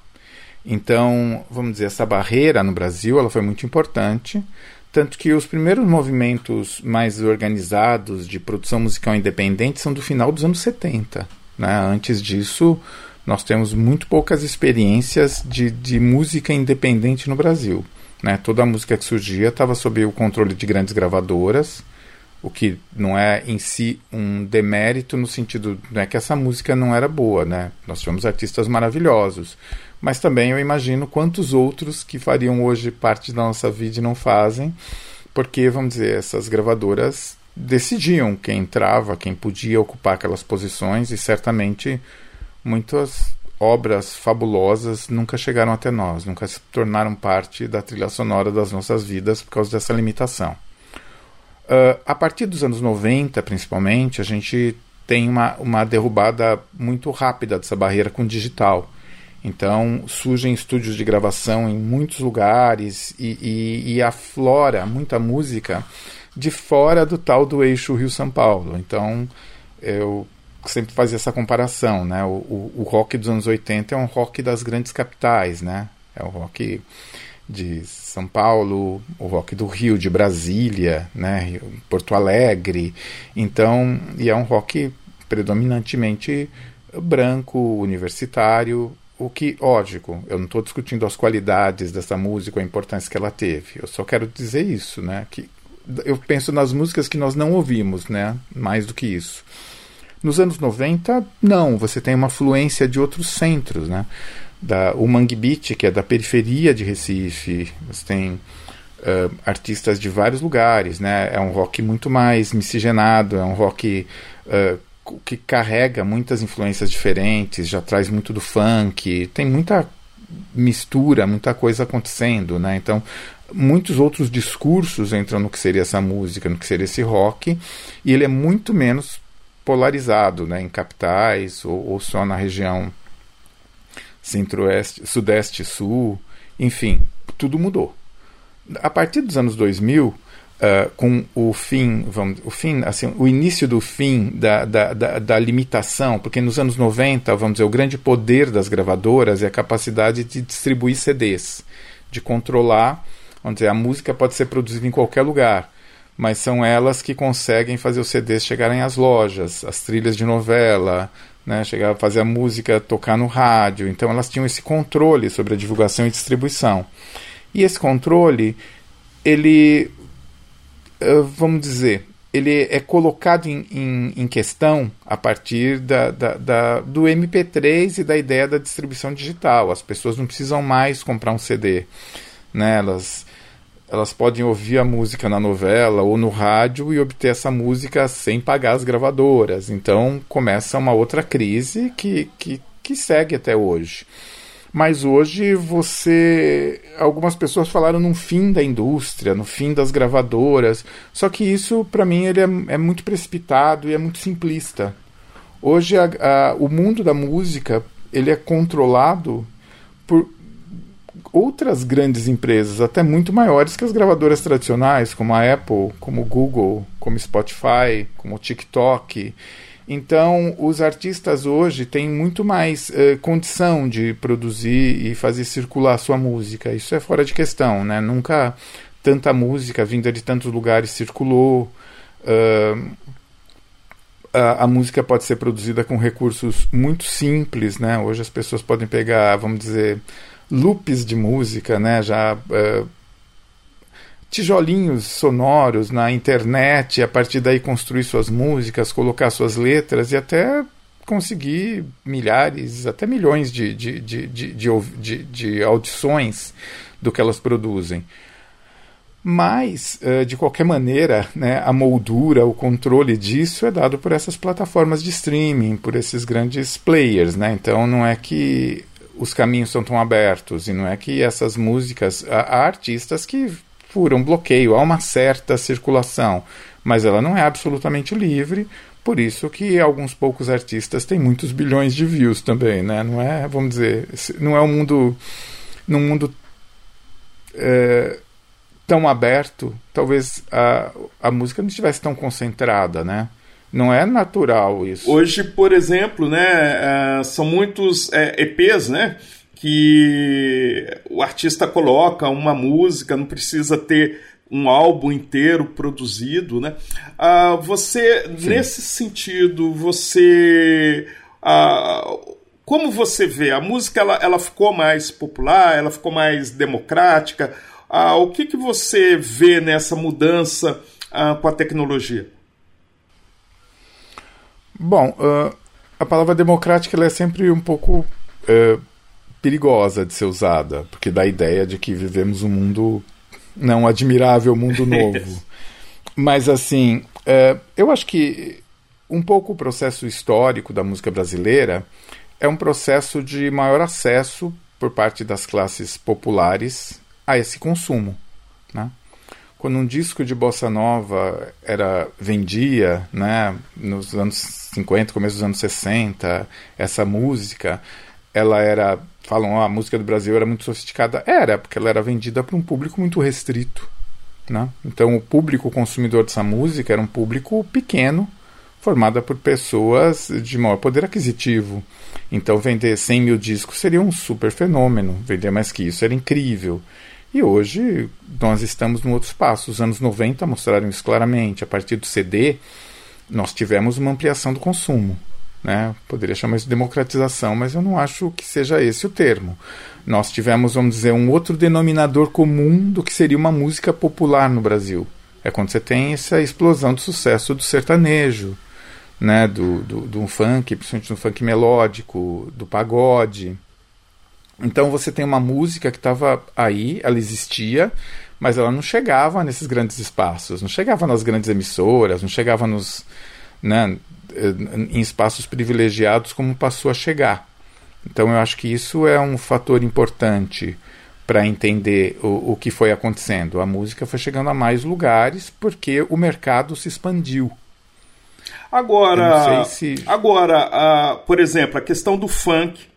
Então, vamos dizer, essa barreira no Brasil ela foi muito importante, tanto que os primeiros movimentos mais organizados de produção musical independente são do final dos anos 70. Né? Antes disso, nós temos muito poucas experiências de, de música independente no Brasil. Né? Toda a música que surgia estava sob o controle de grandes gravadoras, o que não é em si um demérito no sentido não é que essa música não era boa, né? Nós tivemos artistas maravilhosos, mas também eu imagino quantos outros que fariam hoje parte da nossa vida e não fazem, porque vamos dizer essas gravadoras decidiam quem entrava, quem podia ocupar aquelas posições e certamente muitas obras fabulosas nunca chegaram até nós, nunca se tornaram parte da trilha sonora das nossas vidas por causa dessa limitação. Uh, a partir dos anos 90, principalmente, a gente tem uma, uma derrubada muito rápida dessa barreira com o digital. Então surgem estúdios de gravação em muitos lugares e, e, e aflora muita música de fora do tal do eixo Rio-São Paulo. Então, eu sempre fazia essa comparação, né? O, o, o, rock dos anos 80 é um rock das grandes capitais, né? É o rock de São Paulo, o rock do Rio, de Brasília, né? Porto Alegre. Então, e é um rock predominantemente branco, universitário, o que, lógico, eu não estou discutindo as qualidades dessa música, a importância que ela teve. Eu só quero dizer isso, né? Que eu penso nas músicas que nós não ouvimos, né? Mais do que isso. Nos anos 90, não, você tem uma fluência de outros centros, né? Da, o Mangue Beat, que é da periferia de Recife, você tem uh, artistas de vários lugares, né? É um rock muito mais miscigenado, é um rock uh, que carrega muitas influências diferentes, já traz muito do funk, tem muita mistura, muita coisa acontecendo, né? Então, muitos outros discursos entram no que seria essa música, no que seria esse rock, e ele é muito menos polarizado, né? Em capitais ou, ou só na região centro-oeste, sudeste, sul, enfim, tudo mudou. A partir dos anos 2000, Uh, com o fim, vamos, o fim, assim, o início do fim da, da, da, da, limitação, porque nos anos 90, vamos dizer, o grande poder das gravadoras é a capacidade de distribuir CDs, de controlar, vamos dizer, a música pode ser produzida em qualquer lugar, mas são elas que conseguem fazer os CDs chegarem às lojas, as trilhas de novela, né, chegar a fazer a música tocar no rádio, então elas tinham esse controle sobre a divulgação e distribuição. E esse controle, ele eh, vamos dizer, ele é colocado em, em, em questão a partir da, da, da, do MP3 e da ideia da distribuição digital. As pessoas não precisam mais comprar um CD. Né? Elas, elas podem ouvir a música na novela ou no rádio e obter essa música sem pagar as gravadoras. Então começa uma outra crise que, que, que segue até hoje. Mas hoje você. Algumas pessoas falaram no fim da indústria, no fim das gravadoras. Só que isso, para mim, ele é, é, muito precipitado e é muito simplista. Hoje a, a, o mundo da música ele é controlado por outras grandes empresas, até muito maiores que as gravadoras tradicionais, como a Apple, como o Google, como Spotify, como o TikTok. Então, os artistas hoje têm muito mais eh, condição de produzir e fazer circular sua música. Isso é fora de questão, né? Nunca tanta música vinda de tantos lugares circulou. Uh, a, a, música pode ser produzida com recursos muito simples, né? Hoje as pessoas podem pegar, vamos dizer, loops de música, né? Já uh, tijolinhos sonoros na internet, a partir daí construir suas músicas, colocar suas letras e até conseguir milhares, até milhões de, de, de, de, de audições do que elas produzem. Mas, de qualquer maneira, né, a moldura, o controle disso é dado por essas plataformas de streaming, por esses grandes players. Né? Então, não é que os caminhos são tão abertos e não é que essas músicas. Há artistas que furam bloqueio, há uma certa circulação, mas ela não é absolutamente livre, por isso que alguns poucos artistas têm muitos bilhões de views também, né? Não é, vamos dizer, não é um mundo, num mundo é, tão aberto, talvez a, a música não estivesse tão concentrada, né? Não é natural isso. Hoje, por exemplo, né, uh, são muitos é, EPs, né? que o artista coloca uma música, não precisa ter um álbum inteiro produzido, né? Ah, você, Sim. nesse sentido, você... Ah, como você vê? A música ela, ela ficou mais popular, ela ficou mais democrática. Ah, o que, que você vê nessa mudança ah, com a tecnologia? Bom, uh, a palavra democrática ela é sempre um pouco uh, perigosa de ser usada, porque dá a ideia de que vivemos um mundo, não admirável mundo novo. Mas assim, é, eu acho que um pouco o processo histórico da música brasileira é um processo de maior acesso por parte das classes populares a esse consumo. Né? Quando um disco de bossa nova era vendia, né, nos anos 50, começo dos anos 60, essa música, ela era falam, oh, a música do Brasil era muito sofisticada. Era, porque ela era vendida para um público muito restrito. Né? Então, o público consumidor dessa música era um público pequeno, formado por pessoas de maior poder aquisitivo. Então, vender 100 mil discos seria um super fenômeno. Vender mais que isso era incrível. E hoje nós estamos no outro espaço. Os anos 90 mostraram isso claramente. A partir do CD, nós tivemos uma ampliação do consumo. Né? Poderia chamar isso de democratização, mas eu não acho que seja esse o termo. Nós tivemos, vamos dizer, um outro denominador comum do que seria uma música popular no Brasil. É quando você tem essa explosão do sucesso do sertanejo, né? do, do, do funk, principalmente do funk melódico, do pagode. Então você tem uma música que estava aí, ela existia, mas ela não chegava nesses grandes espaços, não chegava nas grandes emissoras, não chegava nos, né, em espaços privilegiados como passou a chegar. Então eu acho que isso é um fator importante para entender o, o que foi acontecendo. A música foi chegando a mais lugares porque o mercado se expandiu. Agora, se... agora, uh, por exemplo, a questão do funk,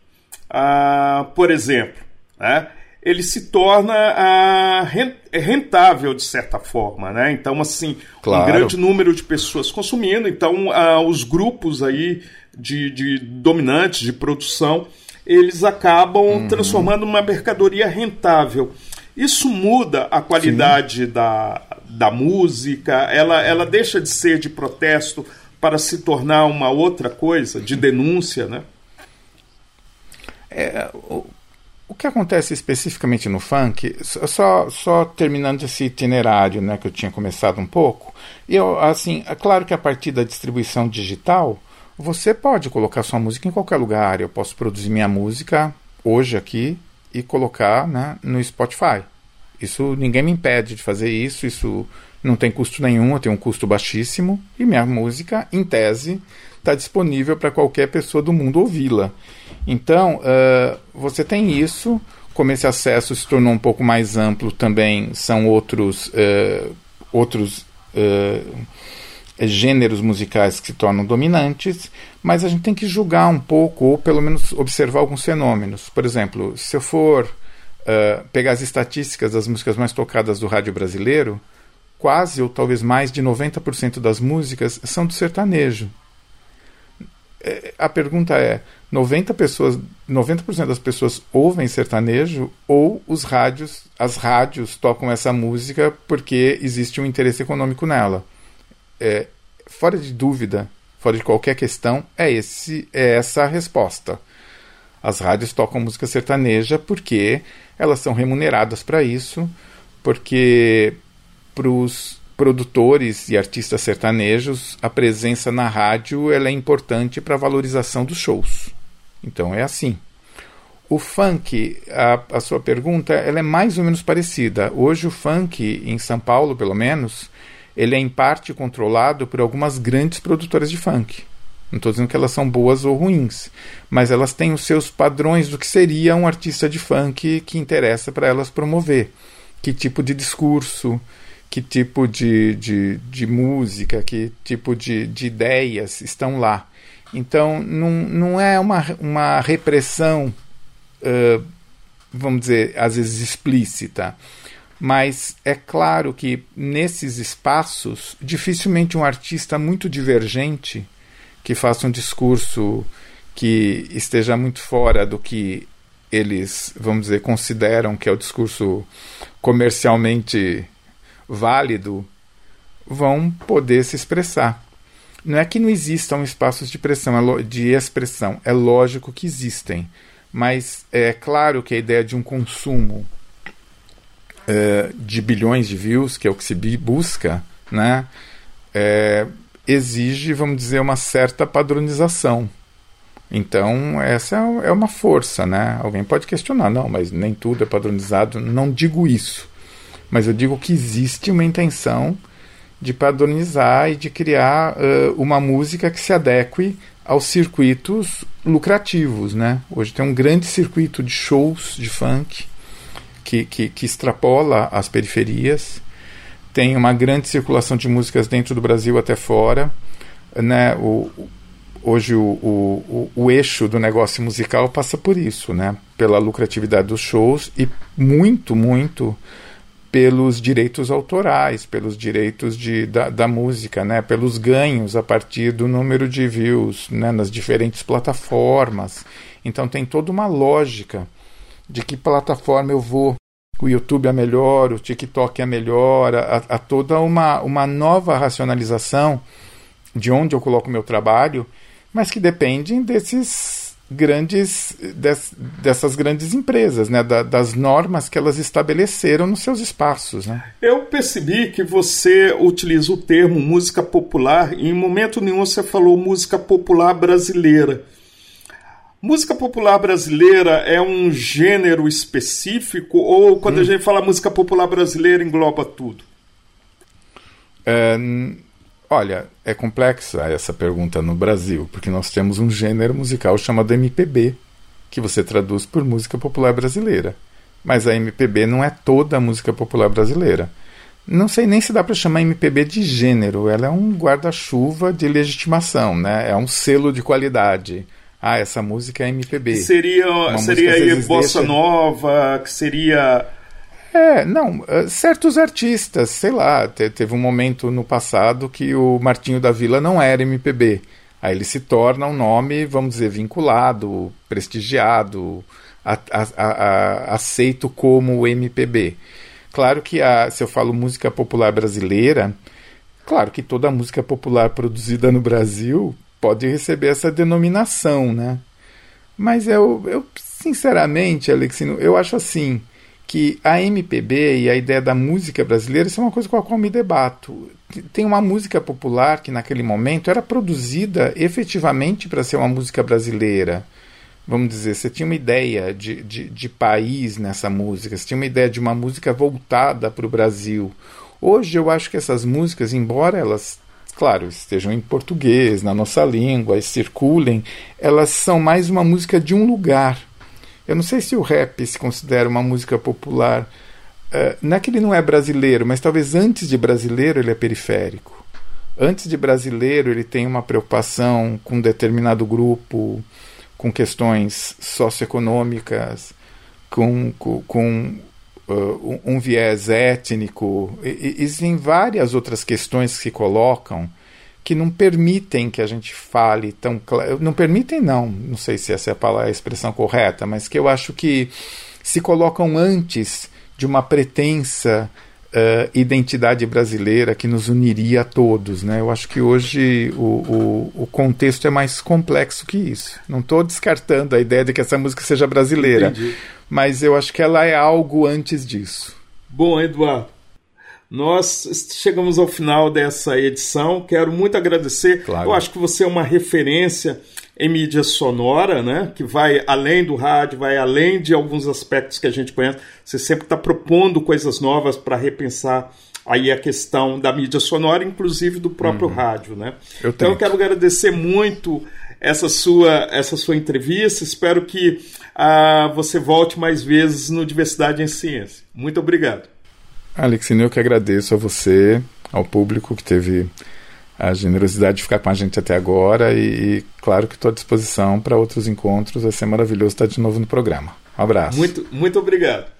uh, por exemplo, né? ele se torna uh, rentável de certa forma, né? Então, assim, claro. um grande número de pessoas consumindo, então uh, os grupos aí de, de, dominantes de produção, eles acabam uhum. transformando uma mercadoria rentável. Isso muda a qualidade da, da música, ela, ela deixa de ser de protesto para se tornar uma outra coisa, de denúncia, né? É, o que acontece especificamente no funk, só, só terminando esse itinerário né, que eu tinha começado um pouco, eu, assim, é claro que a partir da distribuição digital, você pode colocar sua música em qualquer lugar. Eu posso produzir minha música hoje aqui e colocar né, no Spotify. Isso ninguém me impede de fazer isso, isso não tem custo nenhum, eu tenho um custo baixíssimo e minha música, em tese, está disponível para qualquer pessoa do mundo ouvi-la. Então, uh, você tem isso, como esse acesso se tornou um pouco mais amplo, também são outros, uh, outros uh, gêneros musicais que se tornam dominantes, mas a gente tem que julgar um pouco, ou pelo menos observar alguns fenômenos. Por exemplo, se eu for pegar as estatísticas das músicas mais tocadas do rádio brasileiro, quase ou talvez mais de 90% das músicas são do sertanejo. É, a pergunta é: 90 pessoas, 90% das pessoas ouvem sertanejo ou os rádios, as rádios tocam essa música porque existe um interesse econômico nela? É, fora de dúvida, fora de qualquer questão, é esse é essa a resposta. As rádios tocam música sertaneja porque elas são remuneradas para isso, porque para os produtores e artistas sertanejos, a presença na rádio ela é importante para a valorização dos shows. Então é assim. O funk, a, a sua pergunta, ela é mais ou menos parecida. Hoje o funk, em São Paulo pelo menos, ele é em parte controlado por algumas grandes produtoras de funk. Não estou dizendo que elas são boas ou ruins, mas elas têm os seus padrões do que seria um artista de funk que interessa para elas promover. Que tipo de discurso, que tipo de, de, de música, que tipo de, de ideias estão lá. Então, não, não é uma, uma repressão, uh, vamos dizer, às vezes explícita, mas é claro que nesses espaços, dificilmente um artista muito divergente, que faça um discurso que esteja muito fora do que eles, vamos dizer, consideram que é o discurso comercialmente válido vão poder se expressar. Não é que não existam espaços de pressão, é de expressão, é lógico que existem, mas é claro que a ideia de um consumo é, de bilhões de views, que é o que se busca, né, é, exige, vamos dizer, uma certa padronização. Então, essa é uma força, né? Alguém pode questionar, não, mas nem tudo é padronizado. Não digo isso. Mas eu digo que existe uma intenção de padronizar e de criar uh, uma música que se adeque aos circuitos lucrativos, né? Hoje tem um grande circuito de shows de funk que, que, que extrapola as periferias, tem uma grande circulação de músicas dentro do Brasil até fora, né? O, hoje o, o, o, o eixo do negócio musical passa por isso, né? Pela lucratividade dos shows e muito, muito pelos direitos autorais, pelos direitos de, da, da, música, né, pelos ganhos a partir do número de views né, nas diferentes plataformas. Então tem toda uma lógica de que plataforma eu vou. O YouTube é melhor, o TikTok é melhor, há, toda uma, uma nova racionalização de onde eu coloco meu trabalho, mas que dependem desses grandes des, dessas grandes empresas, né, da, das normas que elas estabeleceram nos seus espaços. Né? Eu percebi que você utiliza o termo música popular e em momento nenhum você falou música popular brasileira. Música popular brasileira é um gênero específico ou quando hum. a gente fala música popular brasileira engloba tudo? É, Olha, é complexa essa pergunta no Brasil, porque nós temos um gênero musical chamado MPB, que você traduz por música popular brasileira. Mas a MPB não é toda a música popular brasileira. Não sei nem se dá para chamar MPB de gênero, ela é um guarda-chuva de legitimação, né? É um selo de qualidade. Ah, essa música é MPB. Seria, seria aí bossa nova, que seria é, não, eh, certos artistas, sei lá, teve um momento no passado que o Martinho da Vila não era MPB. Aí ele se torna um nome, vamos dizer, vinculado, prestigiado, a, a, a, aceito como MPB. Claro que se eu falo música popular brasileira, claro que toda música popular produzida no Brasil pode receber essa denominação, né? Mas eu, eu sinceramente, Alexino, eu acho assim que a MPB e a ideia da música brasileira isso é uma coisa com a qual me debato. Tem uma música popular que naquele momento era produzida efetivamente para ser uma música brasileira. Vamos dizer, você tinha uma ideia de, de, de país nessa música, você tinha uma ideia de uma música voltada para o Brasil. Hoje eu acho que essas músicas, embora elas claro, estejam em português, na nossa língua, e circulem, elas são mais uma música de um lugar. Eu não sei se o rap se considera uma música popular. Uh, não é que ele não é brasileiro, mas talvez antes de brasileiro ele é periférico. Antes de brasileiro ele tem uma preocupação com um determinado grupo, com questões socioeconômicas, com, com, com uh, um viés étnico. E, existem várias outras questões que se colocam que não permitem que a gente fale tão claro. Não permitem, não, não sei se essa é a, palavra, a expressão correta, mas que eu acho que se colocam antes de uma pretensa uh, identidade brasileira que nos uniria a todos. Né? Eu acho que hoje o, o, o contexto é mais complexo que isso. Não estou descartando a ideia de que essa música seja brasileira, Entendi. mas eu acho que ela é algo antes disso. Bom, Eduardo, nós chegamos ao final dessa edição. Quero muito agradecer. Claro. Eu acho que você é uma referência em mídia sonora, né? Que vai além do rádio, vai além de alguns aspectos que a gente conhece. Você sempre está propondo coisas novas para repensar aí a questão da mídia sonora, inclusive do próprio uhum. rádio, né? Eu então eu quero agradecer muito essa sua essa sua entrevista. Espero que uh, você volte mais vezes no Diversidade em Ciência. Muito obrigado. Alexine, eu que agradeço a você, ao público que teve a generosidade de ficar com a gente até agora e, claro que estou à disposição para outros encontros. Vai ser maravilhoso estar de novo no programa. Um abraço. Muito, muito obrigado.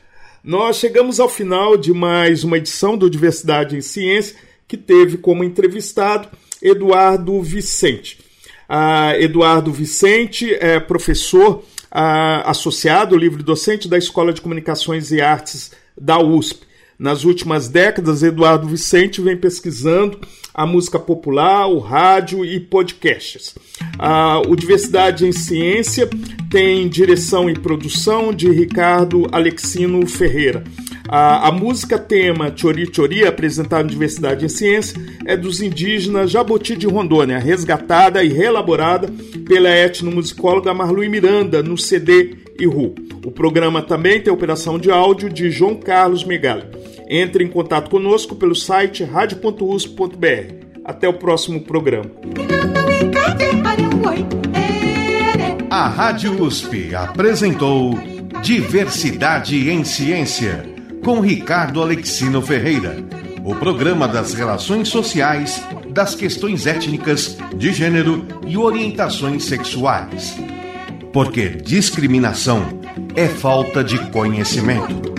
Nós chegamos ao final de mais uma edição do Diversidade em Ciência, que teve como entrevistado Eduardo Vicente. Ah, Eduardo Vicente é professor ah, associado, livre docente da Escola de Comunicações e Artes da USP. Nas últimas décadas, Eduardo Vicente vem pesquisando a música popular, o rádio e podcasts. Ah, o Diversidade em Ciência tem direção e produção de Ricardo Alexino Ferreira. A, a música tema Chori Chori, apresentada no Diversidade em Ciência, é dos indígenas Jaboti de Rondônia, resgatada e reelaborada pela etnomusicóloga Marlui Miranda no CD Iru. O programa também tem operação de áudio de João Carlos Megali. Entre em contato conosco pelo site radio.usp.br. Até o próximo programa. A Rádio USP apresentou Diversidade em Ciência com Ricardo Alexino Ferreira. O programa das relações sociais, das questões étnicas, de gênero e orientações sexuais. Porque discriminação é falta de conhecimento.